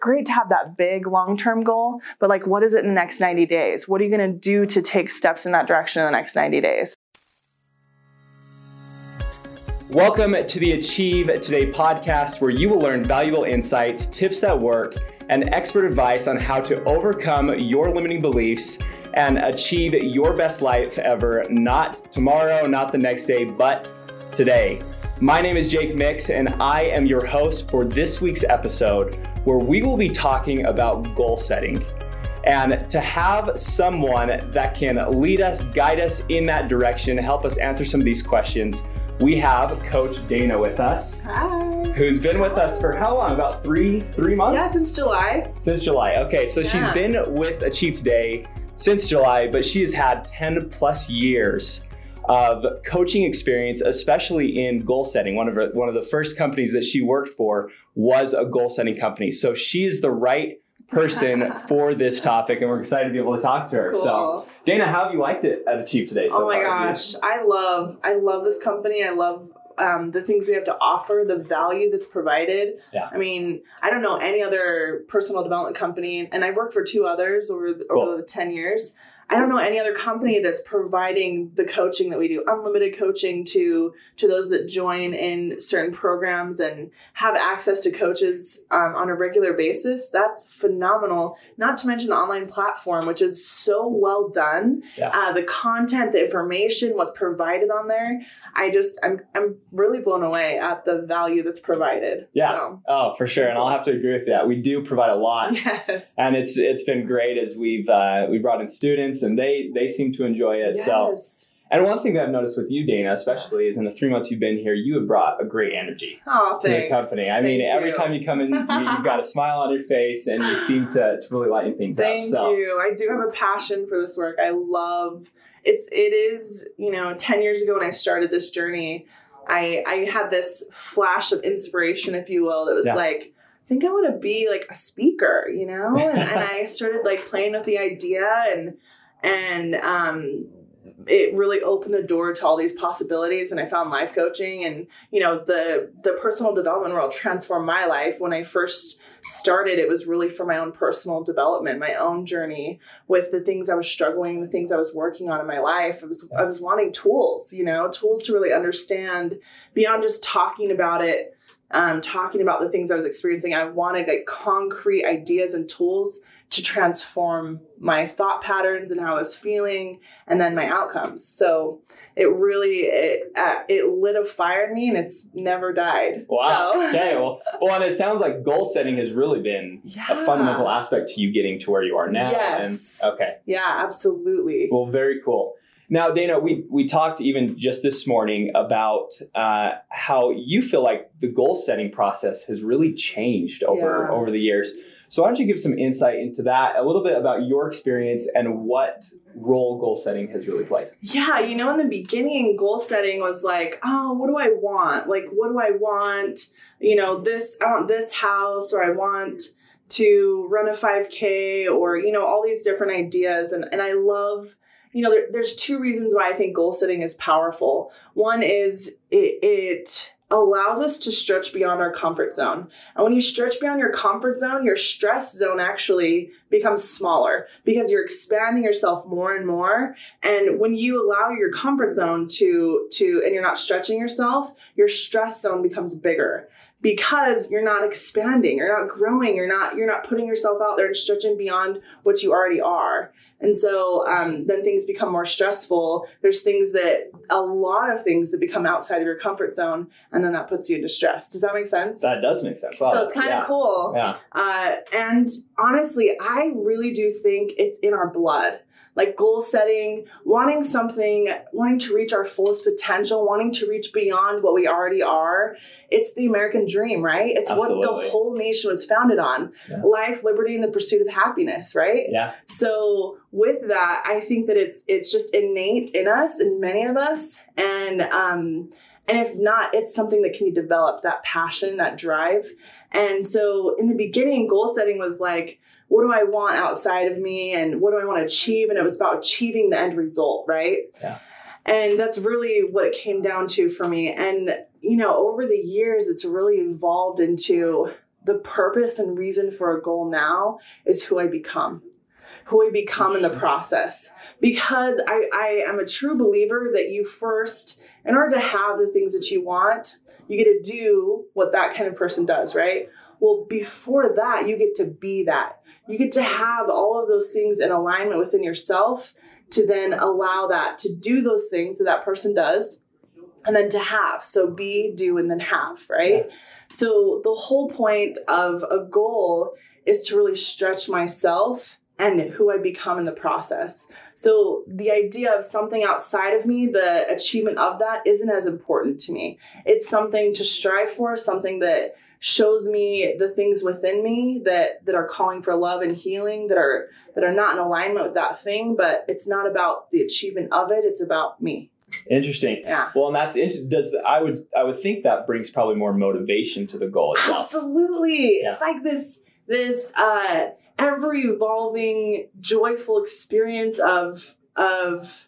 great to have that big long term goal, but like, what is it in the next 90 days? What are you going to do to take steps in that direction in the next 90 days? Welcome to the Achieve Today podcast, where you will learn valuable insights, tips that work, and expert advice on how to overcome your limiting beliefs and achieve your best life ever, not tomorrow, not the next day, but today. My name is Jake Mix, and I am your host for this week's episode, where we will be talking about goal setting. And to have someone that can lead us, guide us in that direction, help us answer some of these questions, we have Coach Dana with us. Hi. Who's been with us for how long? About three, three months? Yeah, since July. Since July. Okay, so she's been with Achieve Today since July, but she has had 10 plus years of coaching experience, especially in goal setting. One of her, one of the first companies that she worked for was a goal setting company. So she's the right person for this topic, and we're excited to be able to talk to her. So, Dana, how have you liked it at Achieve Today so oh my far? gosh, I love I love this company. I love um, the things we have to offer, the value that's provided. Yeah. I mean, I don't know any other personal development company, and I've worked for two others over the, Cool. over the ten years. I don't know any other company that's providing the coaching that we do, unlimited coaching to to those that join in certain programs and have access to coaches um, on a regular basis. That's phenomenal. Not to mention the online platform, which is so well done. Yeah. Uh, the content, the information, what's provided on there. I just I'm I'm really blown away at the value that's provided. Yeah. So, Oh, for sure, and I'll have to agree with that. We do provide a lot. yes. and it's it's been great as we've uh, we brought in students and they they seem to enjoy it. So and one thing that I've noticed with you, Dana, especially is in the three months you've been here, you have brought a great energy Oh, to the company. I mean, Thank every time you come in, you, you've got a smile on your face and you seem to, to really lighten things Thank up. So you. I do have a passion for this work. I love it's it is, you know, 10 years ago when I started this journey, I I had this flash of inspiration, if you will, that was Yeah. like I think I want to be like a speaker, you know? And, and I started like playing with the idea and and um it really opened the door to all these possibilities and I found life coaching and you know the the personal development world transformed my life. When I first started it was really for my own personal development my own journey with the things I was struggling the things I was working on in my life. I was I was wanting tools you know tools to really understand beyond just talking about it um, talking about the things I was experiencing. I wanted like concrete ideas and tools to transform my thought patterns and how I was feeling and then my outcomes so it really it uh, it lit a fire in me and it's never died wow. So- Okay. Well, well, and it sounds like goal setting has really been yeah. a fundamental aspect to you getting to where you are now. Yes. And okay. Yeah, absolutely. Well, very cool. Now, Dana, we we talked even just this morning about uh, how you feel like the goal setting process has really changed over Yeah. over the years. So, why don't you give some insight into that, a little bit about your experience and what role goal setting has really played? Yeah, you know, in the beginning, goal setting was like, oh, what do I want? Like, what do I want? You know, this, I want this house, or I want to run a 5K, or, you know, all these different ideas. And, and I love, you know, there, there's two reasons why I think goal setting is powerful. One is it, it allows us to stretch beyond our comfort zone. And when you stretch beyond your comfort zone, your stress zone actually becomes smaller because you're expanding yourself more and more. And when you allow your comfort zone to to and you're not stretching yourself, your stress zone becomes bigger because you're not expanding, you're not growing, you're not you're not putting yourself out there and stretching beyond what you already are. And so um, then things become more stressful. There's things that a lot of things that become outside of your comfort zone, and then that puts you into stress. Does that make sense? That does make sense. Wow, so it's kind of yeah. cool. Yeah. Uh, and honestly, I really do think it's in our blood. Like goal setting, wanting something, wanting to reach our fullest potential, wanting to reach beyond what we already are. It's the American dream, right? It's what the whole nation was founded on Yeah. life, liberty, and the pursuit of happiness, right? Yeah. So with that, I think that it's it's just innate in us, in many of us, and um, and if not, it's something that can be developed. That passion, that drive, and so in the beginning, goal setting was like, what do I want outside of me, and what do I want to achieve, and it was about achieving the end result, right? Yeah. And that's really what it came down to for me. And you know, over the years, it's really evolved into the purpose and reason for a goal now is who I become who I become in the process. Because I, I am a true believer that you first, in order to have the things that you want, you get to do what that kind of person does, right? Well, before that, you get to be that. You get to have all of those things in alignment within yourself to then allow that to do those things that that person does and then to have. So be, do, and then have, right? Yeah. So the whole point of a goal is to really stretch myself and who I become in the process. So the idea of something outside of me, the achievement of that isn't as important to me. It's something to strive for, something that shows me the things within me that that are calling for love and healing that are that are not in alignment with that thing, but it's not about the achievement of it, it's about me. Interesting. Yeah. Well, and that's does the, I would I would think that brings probably more motivation to the goal itself. Absolutely. Yeah. It's like this this uh ever evolving joyful experience of of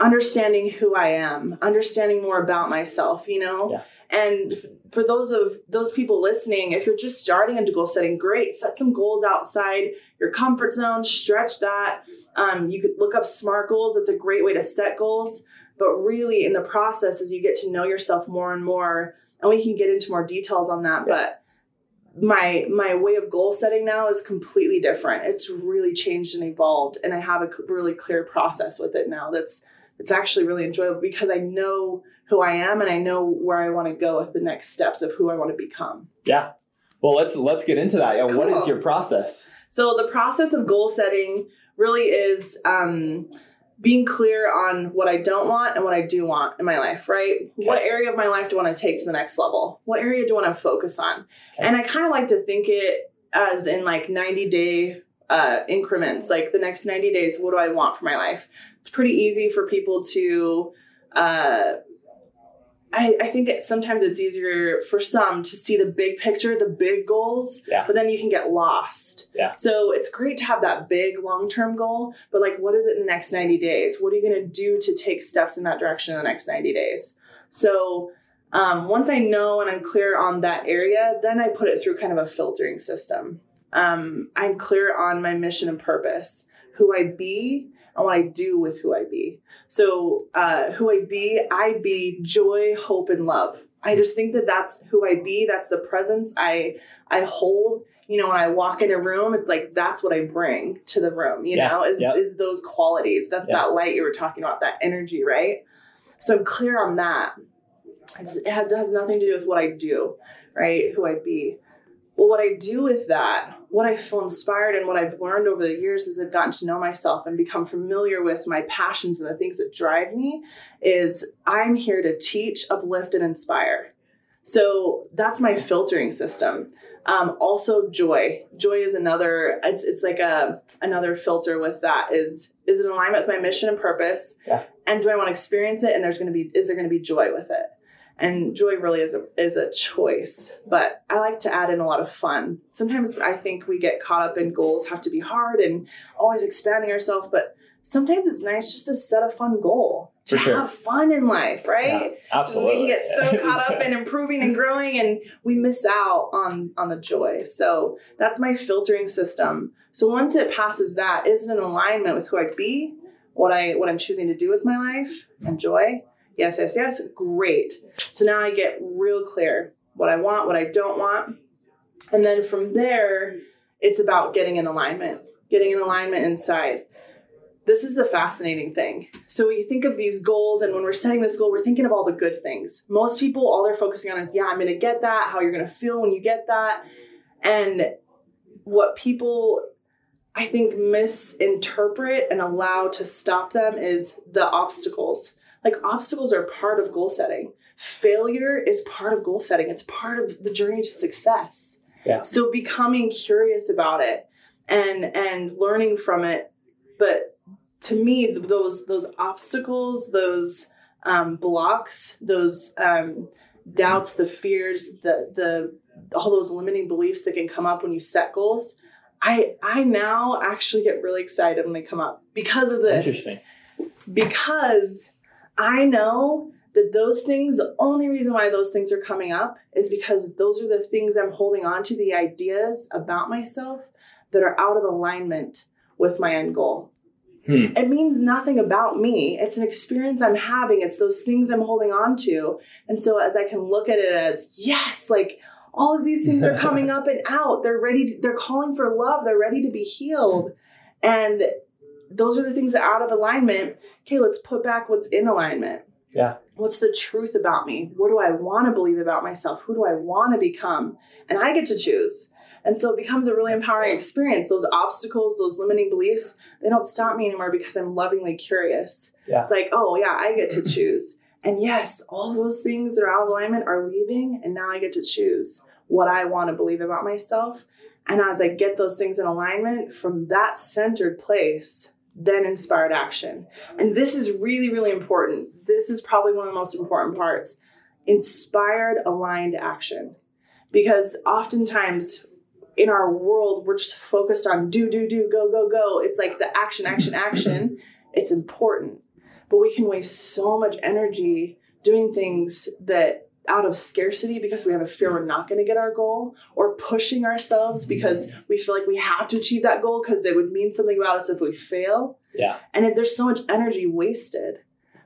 understanding who I am, understanding more about myself, you know? Yeah. And for those of those people listening, if you're just starting into goal setting, great. Set some goals outside your comfort zone, stretch that. Um, you could look up SMART goals. That's a great way to set goals. But really, in the process, as you get to know yourself more and more, and we can get into more details on that. Yeah. But my my way of goal setting now is completely different. It's really changed and evolved, and I have a really clear process with it now. That's it's actually really enjoyable because I know who I am and I know where I want to go with the next steps of who I want to become. Yeah. Well, let's let's get into that. Cool. What is your process? So the process of goal setting really is um, being clear on what I don't want and what I do want in my life, right? Okay. What area of my life do I want to take to the next level? What area do I want to focus on? Okay. And I kind of like to think it as in like 90 day uh, increments, like the next 90 days, what do I want for my life? It's pretty easy for people to uh, I, I think it, sometimes it's easier for some to see the big picture, the big goals, yeah. but then you can get lost. Yeah. So it's great to have that big long term goal, but like, what is it in the next 90 days? What are you going to do to take steps in that direction in the next 90 days? So um, once I know and I'm clear on that area, then I put it through kind of a filtering system. Um, I'm clear on my mission and purpose, who I be, and what I do with who I be. So, uh, who I be, I be joy, hope, and love. I just think that that's who I be. That's the presence I I hold. You know, when I walk in a room, it's like that's what I bring to the room. You yeah, know, is is those qualities, that that light you were talking about, that energy, right? So I'm clear on that. It's, it has nothing to do with what I do, right? Who I be. Well, what I do with that, what I feel inspired and what I've learned over the years as I've gotten to know myself and become familiar with my passions and the things that drive me is I'm here to teach, uplift, and inspire. So that's my filtering system. Um, also joy. Joy is another, it's, it's like a another filter with that is is it in alignment with my mission and purpose? Yeah. And do I want to experience it? And there's gonna be is there gonna be joy with it? And joy really is a is a choice but i like to add in a lot of fun. Sometimes i think we get caught up in goals have to be hard and always expanding ourselves but sometimes it's nice just to set a fun goal to sure. have fun in life right? yeah, absolutely. We can get so caught up in improving and growing and we miss out on on the joy. So that's my filtering system. So once it passes that is it in alignment with who i be what i what i'm choosing to do with my life and joy Yes, yes, yes. Great. So now I get real clear what I want, what I don't want. And then from there, it's about getting in alignment, getting in alignment inside. This is the fascinating thing. So we think of these goals, and when we're setting this goal, we're thinking of all the good things. Most people, all they're focusing on is, yeah, I'm gonna get that, how you're gonna feel when you get that. And what people I think misinterpret and allow to stop them is the obstacles like obstacles are part of goal setting. Failure is part of goal setting. It's part of the journey to success. Yeah. So becoming curious about it and and learning from it, but to me those those obstacles, those um, blocks, those um, doubts, the fears, the the all those limiting beliefs that can come up when you set goals. I I now actually get really excited when they come up because of this. Interesting. Because I know that those things, the only reason why those things are coming up is because those are the things I'm holding on to, the ideas about myself that are out of alignment with my end goal. Hmm. It means nothing about me. It's an experience I'm having. It's those things I'm holding on to. And so as I can look at it as, yes, like all of these things are coming up and out. They're ready, to, they're calling for love. They're ready to be healed. And those are the things that are out of alignment. Okay, let's put back what's in alignment. Yeah. What's the truth about me? What do I want to believe about myself? Who do I want to become? And I get to choose. And so it becomes a really That's empowering cool. experience. Those obstacles, those limiting beliefs, they don't stop me anymore because I'm lovingly curious. Yeah. It's like, oh, yeah, I get to choose. And yes, all those things that are out of alignment are leaving. And now I get to choose what I want to believe about myself. And as I get those things in alignment from that centered place, then inspired action. And this is really, really important. This is probably one of the most important parts inspired, aligned action. Because oftentimes in our world, we're just focused on do, do, do, go, go, go. It's like the action, action, action. It's important. But we can waste so much energy doing things that out of scarcity because we have a fear we're not going to get our goal or pushing ourselves mm-hmm. because we feel like we have to achieve that goal because it would mean something about us if we fail. Yeah. And if there's so much energy wasted.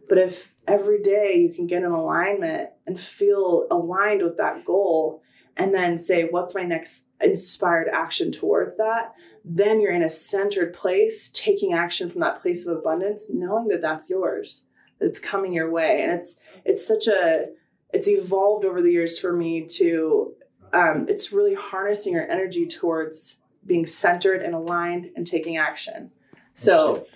But if every day you can get in alignment and feel aligned with that goal and then say, what's my next inspired action towards that? Then you're in a centered place, taking action from that place of abundance, knowing that that's yours, that it's coming your way. And it's, it's such a, it's evolved over the years for me to, um, it's really harnessing your energy towards being centered and aligned and taking action. So,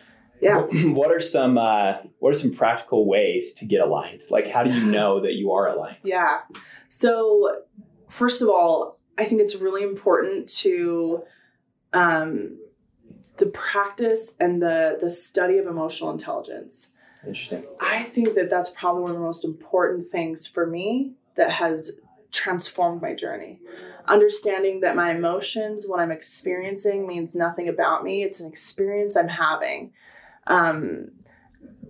yeah. What are some uh, what are some practical ways to get aligned? Like, how do you know that you are aligned? Yeah. So, first of all, I think it's really important to um, the practice and the the study of emotional intelligence. Interesting. I think that that's probably one of the most important things for me that has transformed my journey. Understanding that my emotions, what I'm experiencing, means nothing about me. It's an experience I'm having. Um,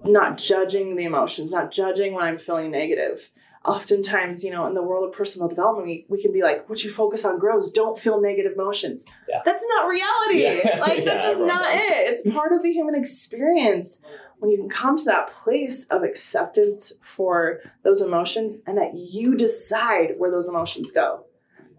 not judging the emotions, not judging when I'm feeling negative. Oftentimes, you know, in the world of personal development, we, we can be like, what you focus on grows. Don't feel negative emotions. Yeah. That's not reality. Yeah. Like, that's Yeah, just not it. It's part of the human experience when you can come to that place of acceptance for those emotions and that you decide where those emotions go.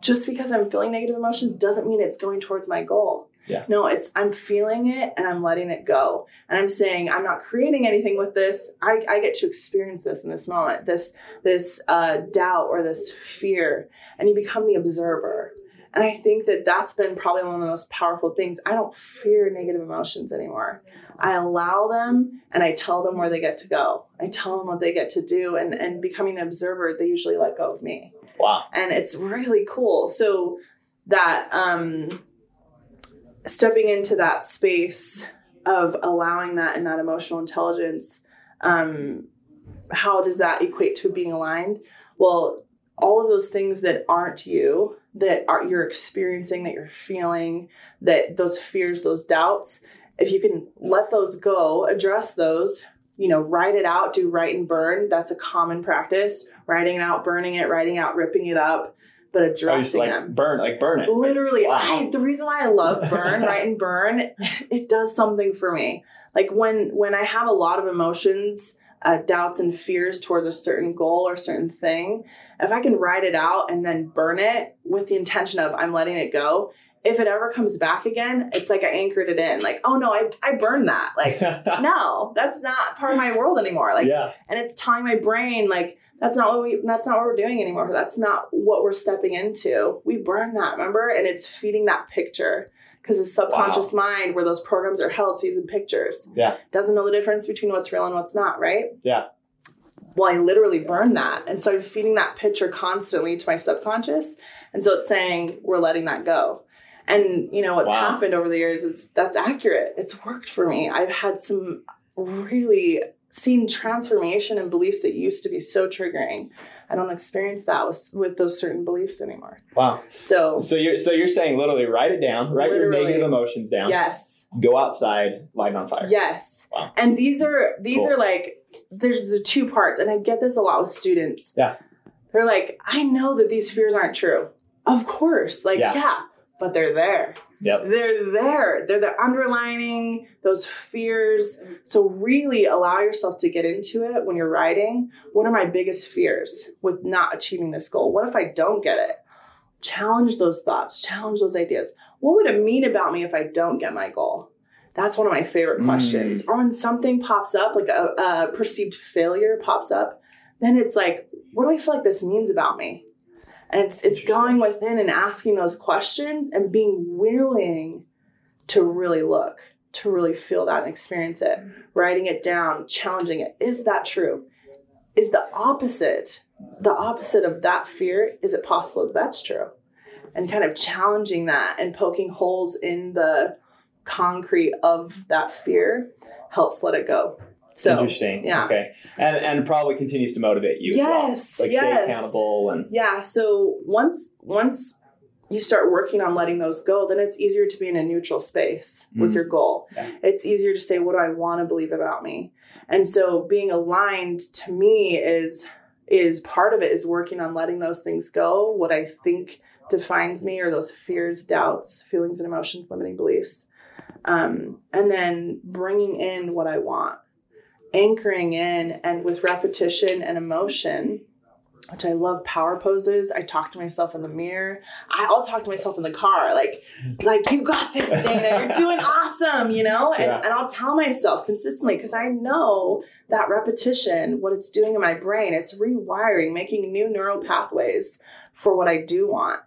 Just because I'm feeling negative emotions doesn't mean it's going towards my goal. Yeah. No, it's I'm feeling it and I'm letting it go. And I'm saying I'm not creating anything with this. I, I get to experience this in this moment, this this uh, doubt or this fear, and you become the observer. And I think that that's been probably one of the most powerful things. I don't fear negative emotions anymore. I allow them and I tell them where they get to go. I tell them what they get to do. And, and becoming the observer, they usually let go of me. Wow. And it's really cool. So that um, stepping into that space of allowing that and that emotional intelligence, um, how does that equate to being aligned? Well, all of those things that aren't you, that are you're experiencing, that you're feeling, that those fears, those doubts, if you can let those go, address those, you know, write it out, do write and burn. That's a common practice. Writing it out, burning it, writing out, ripping it up, but addressing like them. burn, like burn it. Literally, Wow. I, the reason why I love burn, write and burn, it does something for me. Like when when I have a lot of emotions, uh, doubts and fears towards a certain goal or certain thing, if I can write it out and then burn it with the intention of I'm letting it go. If it ever comes back again, it's like I anchored it in. Like, oh no, I I burned that. Like, no, that's not part of my world anymore. Like, yeah. and it's telling my brain like that's not what we that's not what we're doing anymore that's not what we're stepping into we burn that remember and it's feeding that picture because the subconscious mind where those programs are held sees in pictures Yeah. doesn't know the difference between what's real and what's not right Yeah. well i literally burned that and so i'm feeding that picture constantly to my subconscious and so it's saying we're letting that go and you know what's Wow. happened over the years is that's accurate it's worked for me i've had some really seen transformation in beliefs that used to be so triggering I don't experience that with, with those certain beliefs anymore. Wow. So, So you're so you're saying literally write it down, write your negative emotions down, yes. go outside, light on fire. Yes. Wow. And these are these Cool. are like there's the two parts and I get this a lot with students. Yeah. They're like, "I know that these fears aren't true." Of course. Like, Yeah. yeah, but they're there. Yep. They're there. They're the underlining those fears. So really allow yourself to get into it when you're writing. What are my biggest fears with not achieving this goal? What if I don't get it? Challenge those thoughts, challenge those ideas. What would it mean about me if I don't get my goal? That's one of my favorite Mm. questions. Or when something pops up, like a, a perceived failure pops up, then it's like, what do I feel like this means about me? And it's it's going within and asking those questions and being willing to really look, to really feel that and experience it, writing it down, challenging it. Is that true? Is the opposite, the opposite of that fear, is it possible that that's true? And kind of challenging that and poking holes in the concrete of that fear helps let it go. So Interesting. yeah. Okay. And and probably continues to motivate you Yes, as well. Like yes. stay accountable and Yeah, so once once you start working on letting those go, then it's easier to be in a neutral space with Mm. your goal. Yeah. It's easier to say what do I want to believe about me. And so being aligned to me is is part of it is working on letting those things go, what I think defines me or those fears, doubts, feelings and emotions, limiting beliefs. Um, and then bringing in what I want, anchoring in and with repetition and emotion, which I love power poses. I talk to myself in the mirror. I, I'll talk to myself in the car, like, like you got this, Dana. You're doing awesome, you know. And, Yeah. and I'll tell myself consistently because I know that repetition, what it's doing in my brain, it's rewiring, making new neural pathways for what I do want.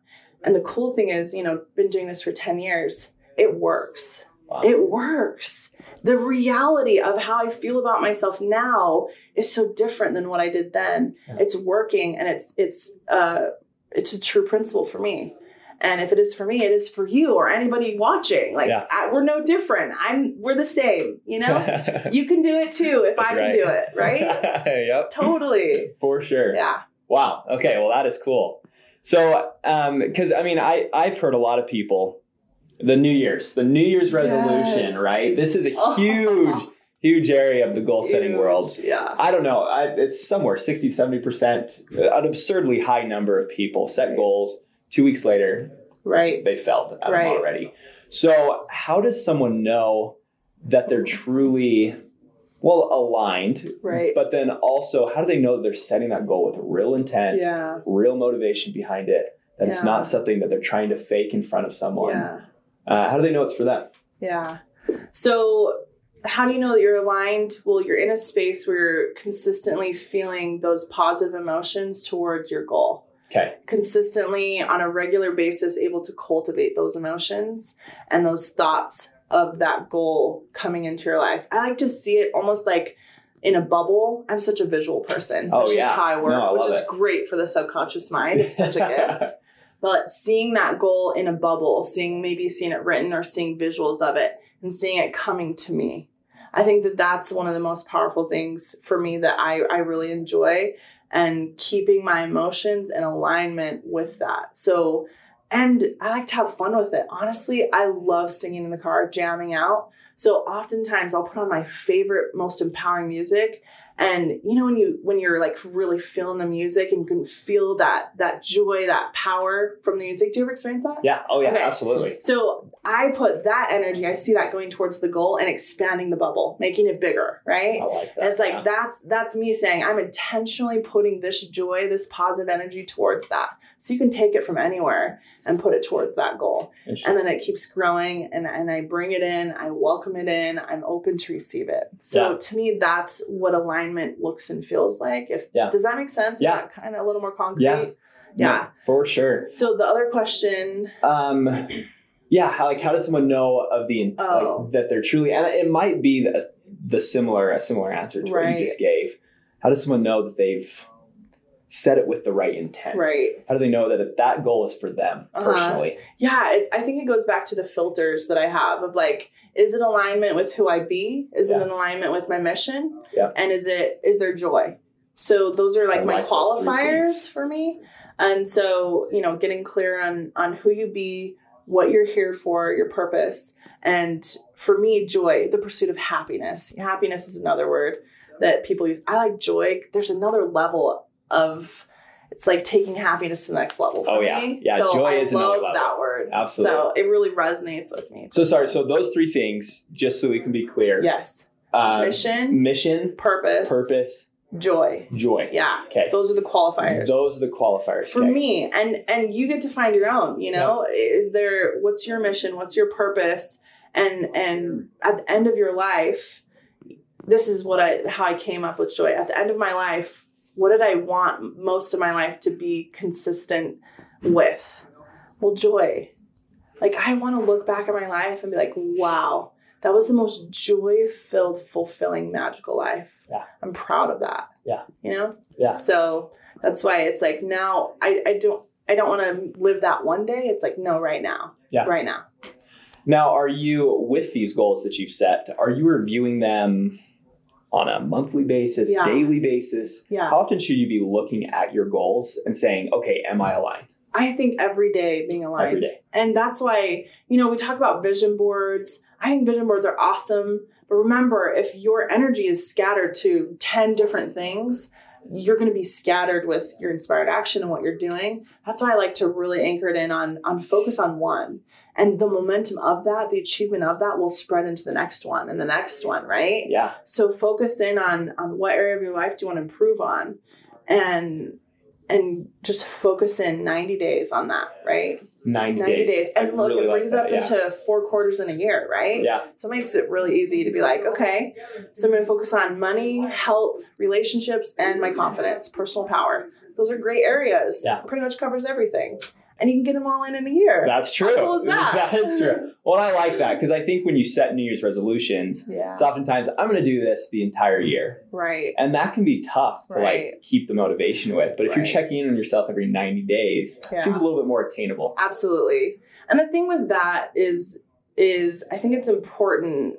And the cool thing is, you know, been doing this for ten years. It works. Wow. It works. The reality of how I feel about myself now is so different than what I did then. Yeah. It's working and it's it's uh it's a true principle for me. And if it is for me, it is for you or anybody watching. Like Yeah. I, we're no different. I'm we're the same, you know? you can do it too if That's I can right. do it, right? yep. totally. For sure. Yeah. Wow. Okay. Well, that is cool. So, um, because I mean, I I've heard a lot of people, the New Year's, the New Year's resolution, Yes. right? This is a huge, huge area of the goal setting world. Yeah. I don't know. I, it's somewhere 60, 70%, uh, an absurdly high number of people set Right. goals. Two weeks later, Right. they failed at Right. them already. So, how does someone know that they're truly, well, aligned? Right. But then also, how do they know that they're setting that goal with real intent, Yeah. real motivation behind it? That it's not something that they're trying to fake in front of someone. Yeah. Uh, how do they know it's for them? Yeah. So, how do you know that you're aligned? Well, you're in a space where you're consistently feeling those positive emotions towards your goal. Okay. Consistently, on a regular basis, able to cultivate those emotions and those thoughts of that goal coming into your life. I like to see it almost like in a bubble. I'm such a visual person, Oh, which yeah. is how I work, No, I which is it. great for the subconscious mind. It's such a gift. But seeing that goal in a bubble, seeing maybe seeing it written or seeing visuals of it and seeing it coming to me. I think that that's one of the most powerful things for me that I, I really enjoy and keeping my emotions in alignment with that. So, and I like to have fun with it. Honestly, I love singing in the car, jamming out. So oftentimes I'll put on my favorite, most empowering music. And you know when you when you're like really feeling the music and you can feel that that joy, that power from the music. Do you ever experience that? Yeah. Oh, yeah. Okay. Absolutely. So I put that energy, I see that going towards the goal and expanding the bubble, making it bigger, right? I like that. And it's like Yeah. that's that's me saying I'm intentionally putting this joy, this positive energy towards that. So you can take it from anywhere and put it towards that goal. And then it keeps growing and, and I bring it in, I welcome it in, I'm open to receive it. So Yeah. to me, that's what alignment looks and feels like. If Yeah. does that make sense? Yeah. That kind of a little more concrete? Yeah. Yeah. For sure. So the other question, Um, yeah, how, like how does someone know of the Oh. like, that they're truly and it might be the, the similar a similar answer to what you just gave. How does someone know that they've set it with the right intent? right? How do they know that that goal is for them Uh-huh. personally? Yeah, it, I think it goes back to the filters that I have of like, is it alignment with who I be? Is it in alignment with my mission? Yeah. And is it is there joy? So those are like I my like those three qualifiers for me. And so, you know, getting clear on on who you be, what you're here for, your purpose, and for me, joy, the pursuit of happiness. Happiness is another word that people use. I like joy. There's another level of it's like taking happiness to the next level for Oh, yeah. me. Yeah, so joy I is another level. that word. Absolutely. So it really resonates with me. So sorry. So those three things, just so we can be clear. Yes. Uh, Mission, mission, purpose, purpose, joy. joy. Yeah. Okay. Those are the qualifiers. Those are the qualifiers. for okay. me and and you get to find your own you know is there what's your mission what's your purpose and and at the end of your life this is what i how i came up with joy at the end of my life what did i want most of my life to be consistent with well joy like i want to look back at my life and be like wow that was the most joy filled fulfilling magical life Yeah. i'm proud of that Yeah. you know Yeah. so that's why it's like now I, I don't I don't want to live that one day. It's like no, right now. Yeah. Right now. Now, are you with these goals that you've set? Are you reviewing them on a monthly basis, Yeah. daily basis? Yeah. How often should you be looking at your goals and saying, "Okay, am I aligned?" I think every day being aligned. Every day. And that's why, you know, we talk about vision boards. I think vision boards are awesome. But remember, if your energy is scattered to 10 different things, you're going to be scattered with your inspired action and what you're doing. That's why I like to really anchor it in on on focus on one. And the momentum of that, the achievement of that will spread into the next one and the next one, right? Yeah. So focus in on on what area of your life do you want to improve on and and just focus in 90 days on that, right? 90, 90 days. I And look, really it like brings that, up yeah. into four quarters in a year, right? Yeah. So it makes it really easy to be like, okay, so I'm going to focus on money, health, relationships, and my confidence, personal power. Those are great areas. Yeah. Pretty much covers everything. And you can get them all in in a year. That's true. How cool is that? that is true. Well, I like that because I think when you set New Year's resolutions, yeah. it's oftentimes I'm going to do this the entire year, right. and that can be tough to Right. like keep the motivation with. But if you're checking in on yourself every 90 days, Yeah. it seems a little bit more attainable. Absolutely. And the thing with that is is I think it's important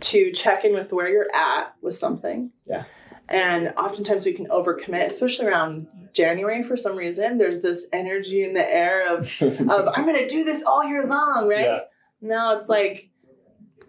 to check in with where you're at with something. Yeah. And oftentimes we can overcommit, especially around January for some reason. There's this energy in the air of of I'm gonna do this all year long, right? Yeah. No, it's like,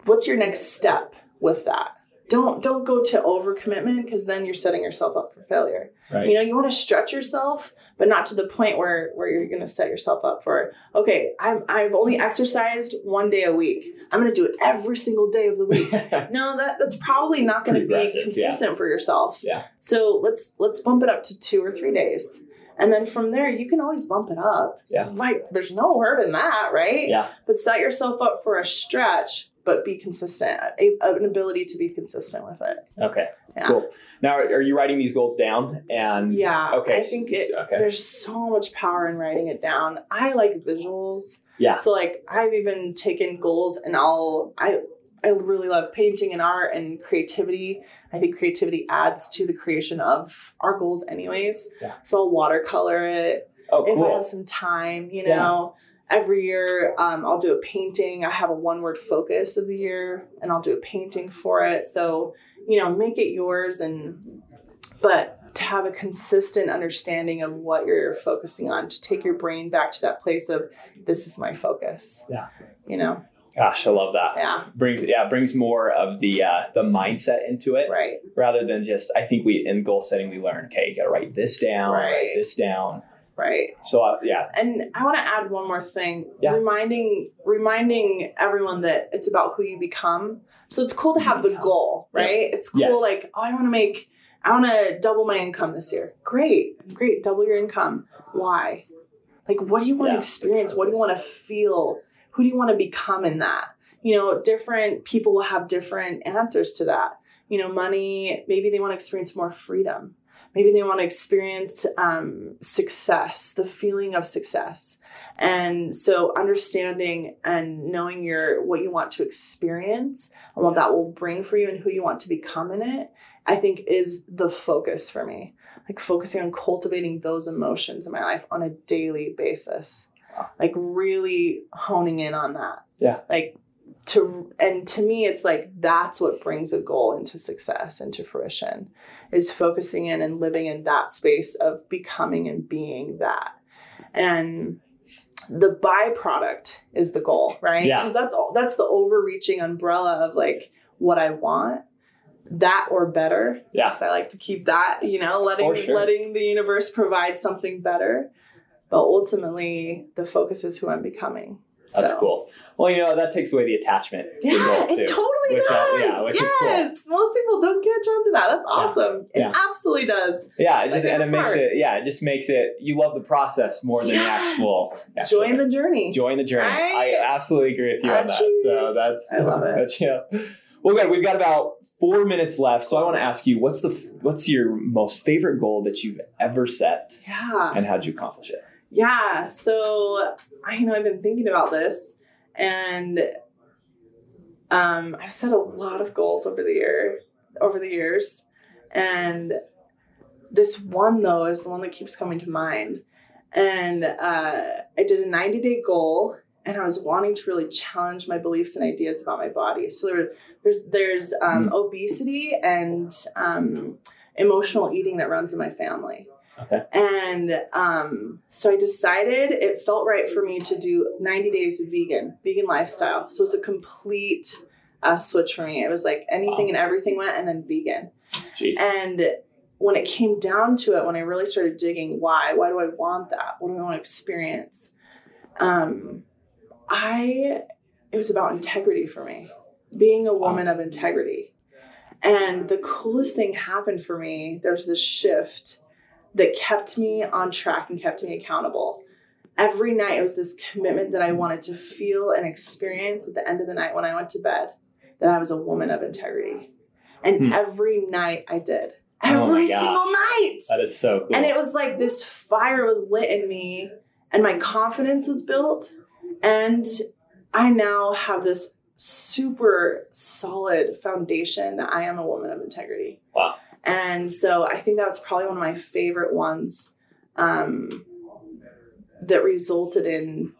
what's your next step with that? Don't don't go to overcommitment because then you're setting yourself up for failure. Right. You know, you want to stretch yourself, but not to the point where where you're going to set yourself up for okay. I'm I've only exercised one day a week. I'm going to do it every single day of the week. No, that that's probably not going to be aggressive, yeah. consistent for yourself. Yeah. So let's let's bump it up to two or three days, and then from there you can always bump it up. Yeah. Like there's no hurt in that, right? yeah. But set yourself up for a stretch, but be consistent. A, an ability to be consistent with it. Okay. Yeah. Cool. Now, are you writing these goals down? And Yeah. Okay. I think it, Okay. there's so much power in writing it down. I like visuals. Yeah. So like I've even taken goals and I'll I I really love painting and art and creativity. I think creativity adds to the creation of our goals anyways. Yeah. So I'll watercolor it Oh, if I have some time, you Yeah. Every year, um, I'll do a painting. I have a one word focus of the year, and I'll do a painting for it. So, you know, make it yours, and but to have a consistent understanding of what you're focusing on, to take your brain back to that place of this is my focus. Yeah. You know. Gosh, I love that. Yeah. Brings yeah brings more of the uh, the mindset into it Right. rather than just I think we in goal setting we learn okay you got to write this down Right. write this down Right. so uh, yeah And I want to add one more thing, Yeah. reminding reminding everyone that it's about who you become. So it's cool to have the goal, Yeah. right? It's cool Yes. like, oh, I want to make I want to double my income this year. Great. Great, double your income. Why? Like what do you want Yeah. to experience? What do you want to feel? Who do you want to become in that? You know, different people will have different answers to that. You know, money, maybe they want to experience more freedom maybe they want to experience um, success the feeling of success. And so understanding and knowing your what you want to experience and what that will bring for you and who you want to become in it i think is the focus for me. Like focusing on cultivating those emotions in my life on a daily basis. Like really honing in on that. Yeah. like to and to me it's like that's what brings a goal into success into fruition is focusing in and living in that space of becoming and being that and the byproduct is the goal right Yeah. because that's all that's the overreaching umbrella of like what i want that or better Yeah. Yes, i like to keep that you know letting sure. letting the universe provide something better but ultimately the focus is who i'm becoming That's So- cool. Well, you know, that takes away the attachment. yeah, it too, totally which, uh, does. yeah, which is cool. yes, most people don't catch on to that. That's awesome. Yeah. It absolutely does. Yeah, it just and it makes it yeah, it just makes it you love the process more than the actual Yes. Join the journey. join the journey. Right? I absolutely agree with you on that. So that's I love it. that's- yeah. Well, good. We've got about four minutes left, so I want to ask you, what's the what's your most favorite goal that you've ever set, Yeah. and how'd you accomplish it? Yeah. So I know I've been thinking about this and um I've set a lot of goals over the year over the years. And this one though is the one that keeps coming to mind. And uh I did a 90 day goal and I was wanting to really challenge my beliefs and ideas about my body. So there, there's there's um, obesity and um, emotional eating that runs in my family. Okay. And um, so I decided it felt right for me to do 90 days of vegan, vegan lifestyle. So it's a complete uh, switch for me. It was like anything Wow. and everything went, and then vegan. Jeez. And when it came down to it, when I really started digging why, why do I want that? What do I want to experience? Um, I, it was about integrity for me, being a woman of integrity. And the coolest thing happened for me, there's this shift that kept me on track and kept me accountable. Every night, it was this commitment that I wanted to feel and experience at the end of the night when I went to bed that I was a woman of integrity. And Hmm. every night I did. Oh Every gosh. single night. that is so cool. And it was like this fire was lit in me, and my confidence was built. And I now have this super solid foundation that I am a woman of integrity. Wow. And so I think that was probably one of my favorite ones um, that resulted in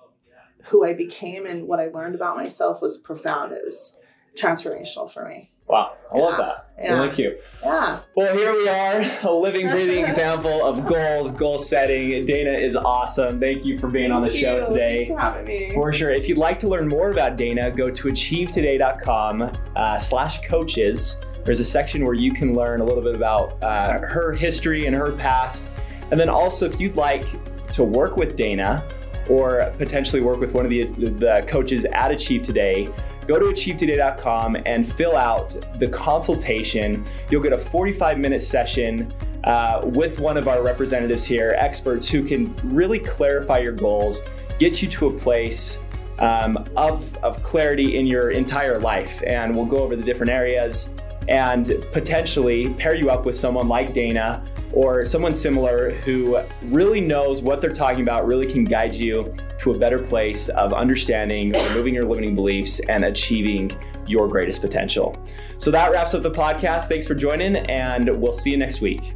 who I became and what I learned about myself was profound. It was transformational for me. wow, I love that. Yeah. Thank you. Yeah. Well, here we are, a living, breathing example of goals, goal setting. Dana is awesome. Thank you for being on the Thank show today. Thanks for having me. For sure. If you'd like to learn more about Dana, go to achievetoday.com uh, slash coaches. There's a section where you can learn a little bit about uh, her history and her past. And then also, if you'd like to work with Dana or potentially work with one of the, the coaches at Achieve Today, go to achievetoday.com and fill out the consultation. You'll get a 45 minute session uh, with one of our representatives here, experts who can really clarify your goals, get you to a place um, of, of clarity in your entire life. And we'll go over the different areas and potentially pair you up with someone like Dana or someone similar who really knows what they're talking about, really can guide you to a better place of understanding, removing your limiting beliefs, and achieving your greatest potential. So that wraps up the podcast. Thanks for joining, and we'll see you next week.